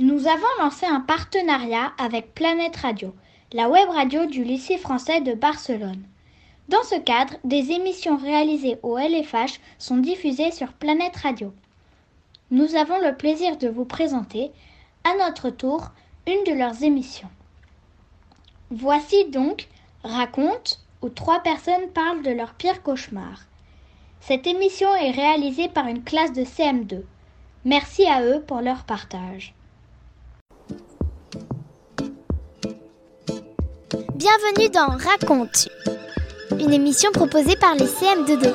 Nous avons lancé un partenariat avec Planète Radio, la web radio du lycée français de Barcelone. Dans ce cadre, des émissions réalisées au LFH sont diffusées sur Planète Radio. Nous avons le plaisir de vous présenter, à notre tour, une de leurs émissions. Voici donc Raconte, où trois personnes parlent de leur pire cauchemar. Cette émission est réalisée par une classe de CM2. Merci à eux pour leur partage. Bienvenue dans Raconte, une émission proposée par les CM22.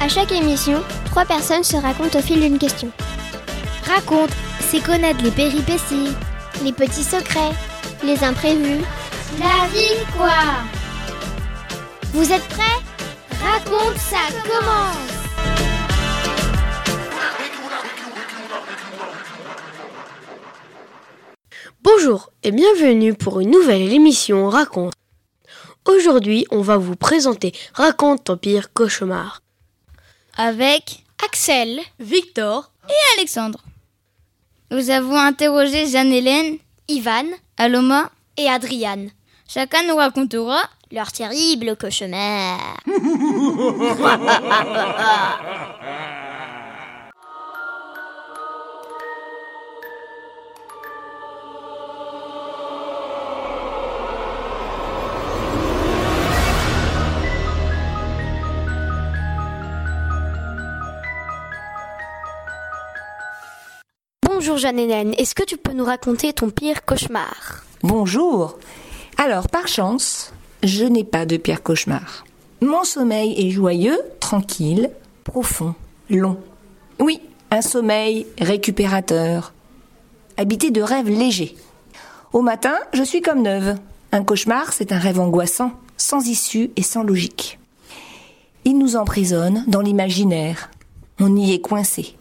À chaque émission, trois personnes se racontent au fil d'une question. Raconte, c'est connaître les péripéties, les petits secrets, les imprévus. La vie quoi? Vous êtes prêts? Raconte, ça commence Bonjour et bienvenue pour une nouvelle émission Raconte. Aujourd'hui, on va vous présenter Raconte ton pire cauchemar. Avec Axel, Victor et Alexandre. Nous avons interrogé Jeanne-Hélène, Ivan, Aloma et Adriane. Chacun nous racontera leur terrible cauchemar. Bonjour Jeanne-Hélène, est-ce que tu peux nous raconter ton pire cauchemar? Bonjour. Alors, par chance, je n'ai pas de pire cauchemar. Mon sommeil est joyeux, tranquille, profond, long. Oui, un sommeil récupérateur, habité de rêves légers. Au matin, je suis comme neuve. Un cauchemar, c'est un rêve angoissant, sans issue et sans logique. Il nous emprisonne dans l'imaginaire. On y est coincé.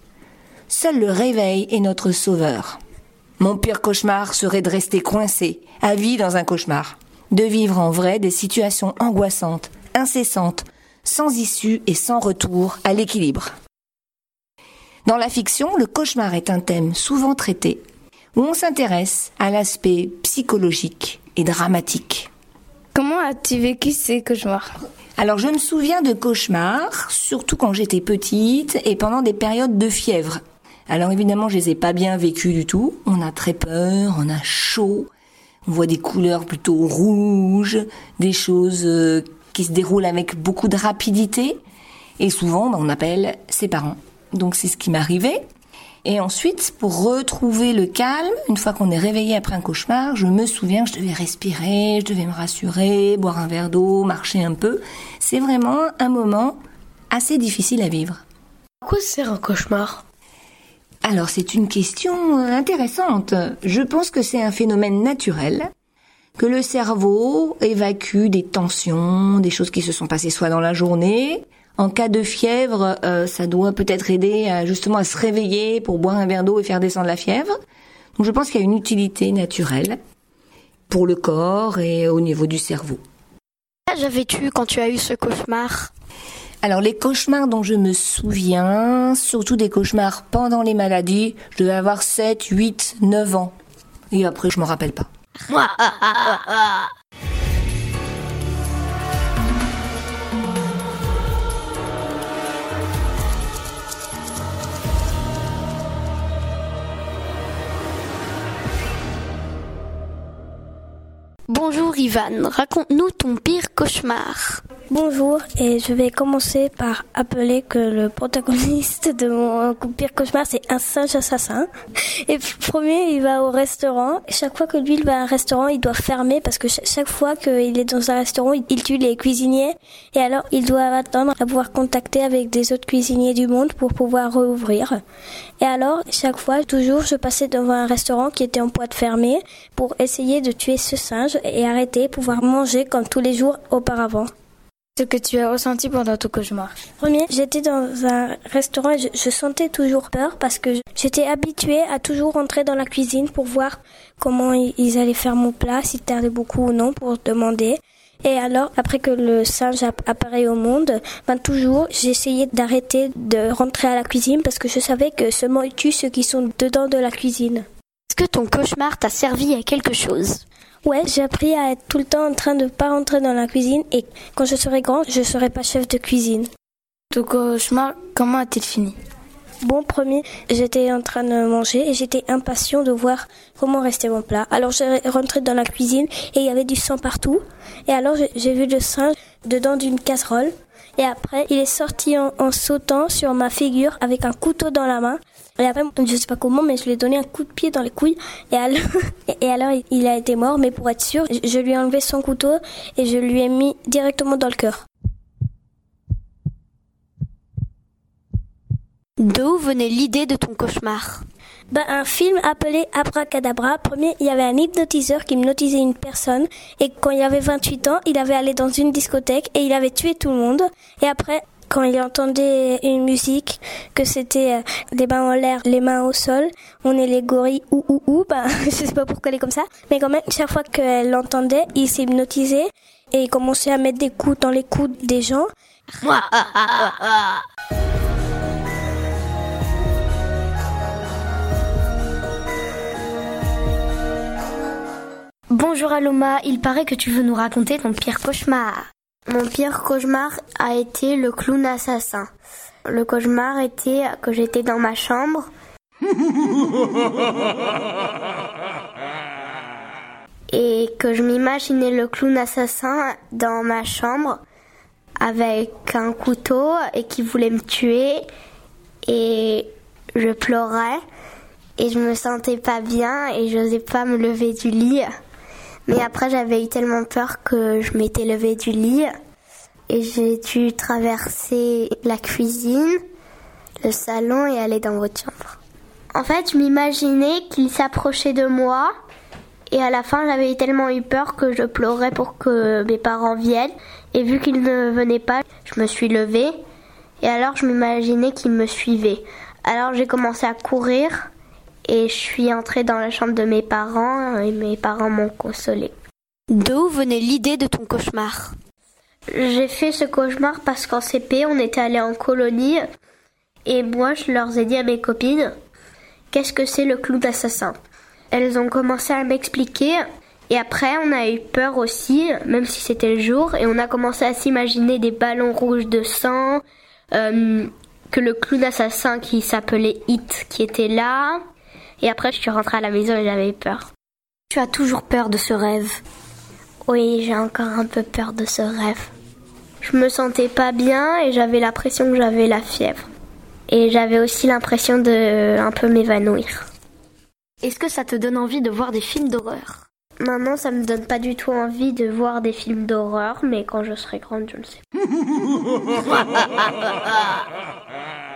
Seul le réveil est notre sauveur. Mon pire cauchemar serait de rester coincé, à vie dans un cauchemar, de vivre en vrai des situations angoissantes, incessantes, sans issue et sans retour à l'équilibre. Dans la fiction, le cauchemar est un thème souvent traité, où on s'intéresse à l'aspect psychologique et dramatique. Comment as-tu vécu ces cauchemars? Alors je me souviens de cauchemars, surtout quand j'étais petite et pendant des périodes de fièvre. Alors évidemment, je les ai pas bien vécus du tout. On a très peur, on a chaud, on voit des couleurs plutôt rouges, des choses euh, qui se déroulent avec beaucoup de rapidité. Et souvent, ben, on appelle ses parents. Donc c'est ce qui m'arrivait. Et ensuite, pour retrouver le calme, une fois qu'on est réveillé après un cauchemar, je me souviens que je devais respirer, je devais me rassurer, boire un verre d'eau, marcher un peu. C'est vraiment un moment assez difficile à vivre. À quoi sert un cauchemar? Alors c'est une question euh, intéressante. Je pense que c'est un phénomène naturel, que le cerveau évacue des tensions, des choses qui se sont passées soit dans la journée. En cas de fièvre, euh, ça doit peut-être aider à, justement à se réveiller pour boire un verre d'eau et faire descendre la fièvre. Donc je pense qu'il y a une utilité naturelle pour le corps et au niveau du cerveau. Quel âge avais-tu quand tu as eu ce cauchemar? Alors les cauchemars dont je me souviens, surtout des cauchemars pendant les maladies, je devais avoir 7, 8, 9 ans. Et après, je m'en rappelle pas. Bonjour Ivan, raconte-nous ton pire cauchemar. Bonjour, et je vais commencer par appeler que le protagoniste de mon pire cauchemar, c'est un singe assassin. Et premier, il va au restaurant. Chaque fois que lui, il va à un restaurant, il doit fermer parce que chaque fois qu'il est dans un restaurant, il tue les cuisiniers. Et alors, il doit attendre à pouvoir contacter avec des autres cuisiniers du monde pour pouvoir rouvrir. Et alors, chaque fois, toujours, je passais devant un restaurant qui était en de fermé pour essayer de tuer ce singe et arrêter, pouvoir manger comme tous les jours auparavant. Ce que tu as ressenti pendant ton cauchemar Premier, j'étais dans un restaurant et je, sentais toujours peur parce que j'étais habituée à toujours rentrer dans la cuisine pour voir comment ils allaient faire mon plat, s'il tardait beaucoup ou non, pour demander. Et alors, après que le singe apparaît au monde, ben toujours, j'essayais d'arrêter de rentrer à la cuisine parce que je savais que seulement il tue ceux qui sont dedans de la cuisine. Est-ce que ton cauchemar t'a servi à quelque chose? Ouais, j'ai appris à être tout le temps en train de pas rentrer dans la cuisine et quand je serai grand, je serai pas chef de cuisine. Ton cauchemar, comment a-t-il fini? Bon, premier, j'étais en train de manger et j'étais impatient de voir comment restait mon plat. Alors j'ai rentré dans la cuisine et il y avait du sang partout. Et alors j'ai vu le singe dedans d'une casserole. Et après, il est sorti en, sautant sur ma figure avec un couteau dans la main. Et après, je sais pas comment, mais je lui ai donné un coup de pied dans les couilles. Et alors, et alors il a été mort, mais pour être sûr, je lui ai enlevé son couteau et je lui ai mis directement dans le cœur. D'où venait l'idée de ton cauchemar? Ben, Un film appelé Abracadabra. Premier, il y avait un hypnotiseur qui hypnotisait une personne. Et quand il avait 28 ans, il avait allé dans une discothèque et il avait tué tout le monde. Et après, quand il entendait une musique, que c'était euh, les mains en l'air, les mains au sol, on est les gorilles ou ou ou, ben, je sais pas pourquoi elle est comme ça, mais quand même, chaque fois qu'elle l'entendait, il s'hypnotisait et il commençait à mettre des coups dans les coudes des gens. Bonjour Aloma, il paraît que tu veux nous raconter ton pire cauchemar. Mon pire cauchemar a été le clown assassin. Le cauchemar était que j'étais dans ma chambre. et que je m'imaginais le clown assassin dans ma chambre avec un couteau et qui voulait me tuer et je pleurais et je me sentais pas bien et j'osais pas me lever du lit. Mais après, j'avais eu tellement peur que je m'étais levée du lit et j'ai dû traverser la cuisine, le salon et aller dans votre chambre. En fait, je m'imaginais qu'il s'approchait de moi et à la fin, j'avais tellement eu peur que je pleurais pour que mes parents viennent. Et vu qu'ils ne venaient pas, je me suis levée et alors je m'imaginais qu'ils me suivaient. Alors j'ai commencé à courir et je suis entrée dans la chambre de mes parents et mes parents m'ont consolée. D'où venait l'idée de ton cauchemar? J'ai fait ce cauchemar parce qu'en CP, on était allé en colonie et moi, je leur ai dit à mes copines qu'est-ce que c'est le clown assassin? Elles ont commencé à m'expliquer et après, on a eu peur aussi, même si c'était le jour, et on a commencé à s'imaginer des ballons rouges de sang, euh, que le clown assassin qui s'appelait Hit qui était là, et après, je suis rentrée à la maison et j'avais peur. Tu as toujours peur de ce rêve Oui, j'ai encore un peu peur de ce rêve. Je me sentais pas bien et j'avais l'impression que j'avais la fièvre. Et j'avais aussi l'impression de un peu m'évanouir. Est-ce que ça te donne envie de voir des films d'horreur? Maintenant, ça me donne pas du tout envie de voir des films d'horreur, mais quand je serai grande, je le sais.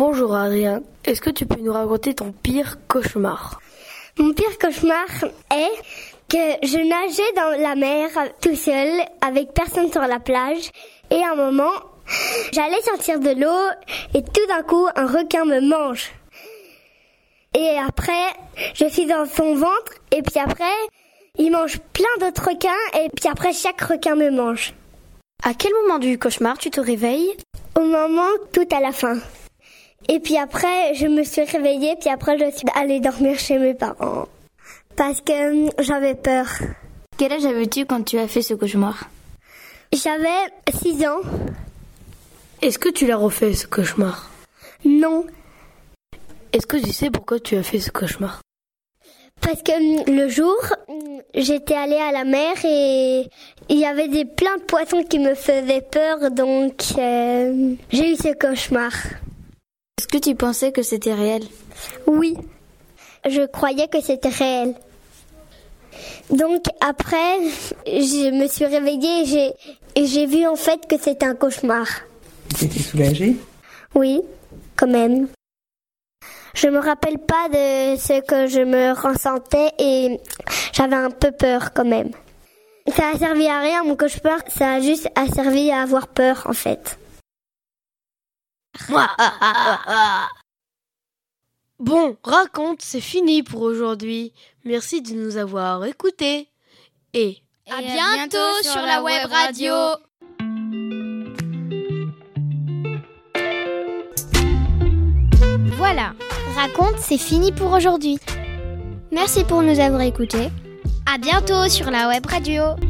Bonjour Adrien, est-ce que tu peux nous raconter ton pire cauchemar? Mon pire cauchemar est que je nageais dans la mer tout seul avec personne sur la plage et à un moment j'allais sortir de l'eau et tout d'un coup un requin me mange. Et après je suis dans son ventre et puis après il mange plein d'autres requins et puis après chaque requin me mange. À quel moment du cauchemar tu te réveilles? Au moment tout à la fin. Et puis après, je me suis réveillée, puis après, je suis allée dormir chez mes parents. Parce que euh, j'avais peur. Quel âge avais-tu quand tu as fait ce cauchemar? J'avais 6 ans. Est-ce que tu l'as refait, ce cauchemar? Non. Est-ce que tu sais pourquoi tu as fait ce cauchemar? Parce que euh, le jour, euh, j'étais allée à la mer et il y avait des plein de poissons qui me faisaient peur, donc j'ai eu ce cauchemar. Est-ce que tu pensais que c'était réel? Oui, je croyais que c'était réel. Donc après, je me suis réveillée et j'ai vu en fait que c'était un cauchemar. Tu étais soulagée? Oui, quand même. Je me rappelle pas de ce que je me ressentais et j'avais un peu peur quand même. Ça a servi à rien mon cauchemar, ça a juste servi à avoir peur en fait. Bon, raconte, c'est fini pour aujourd'hui. Merci de nous avoir écoutés. Et à bientôt sur la web radio. Voilà, raconte, c'est fini pour aujourd'hui. Merci pour nous avoir écoutés. À bientôt sur la web radio.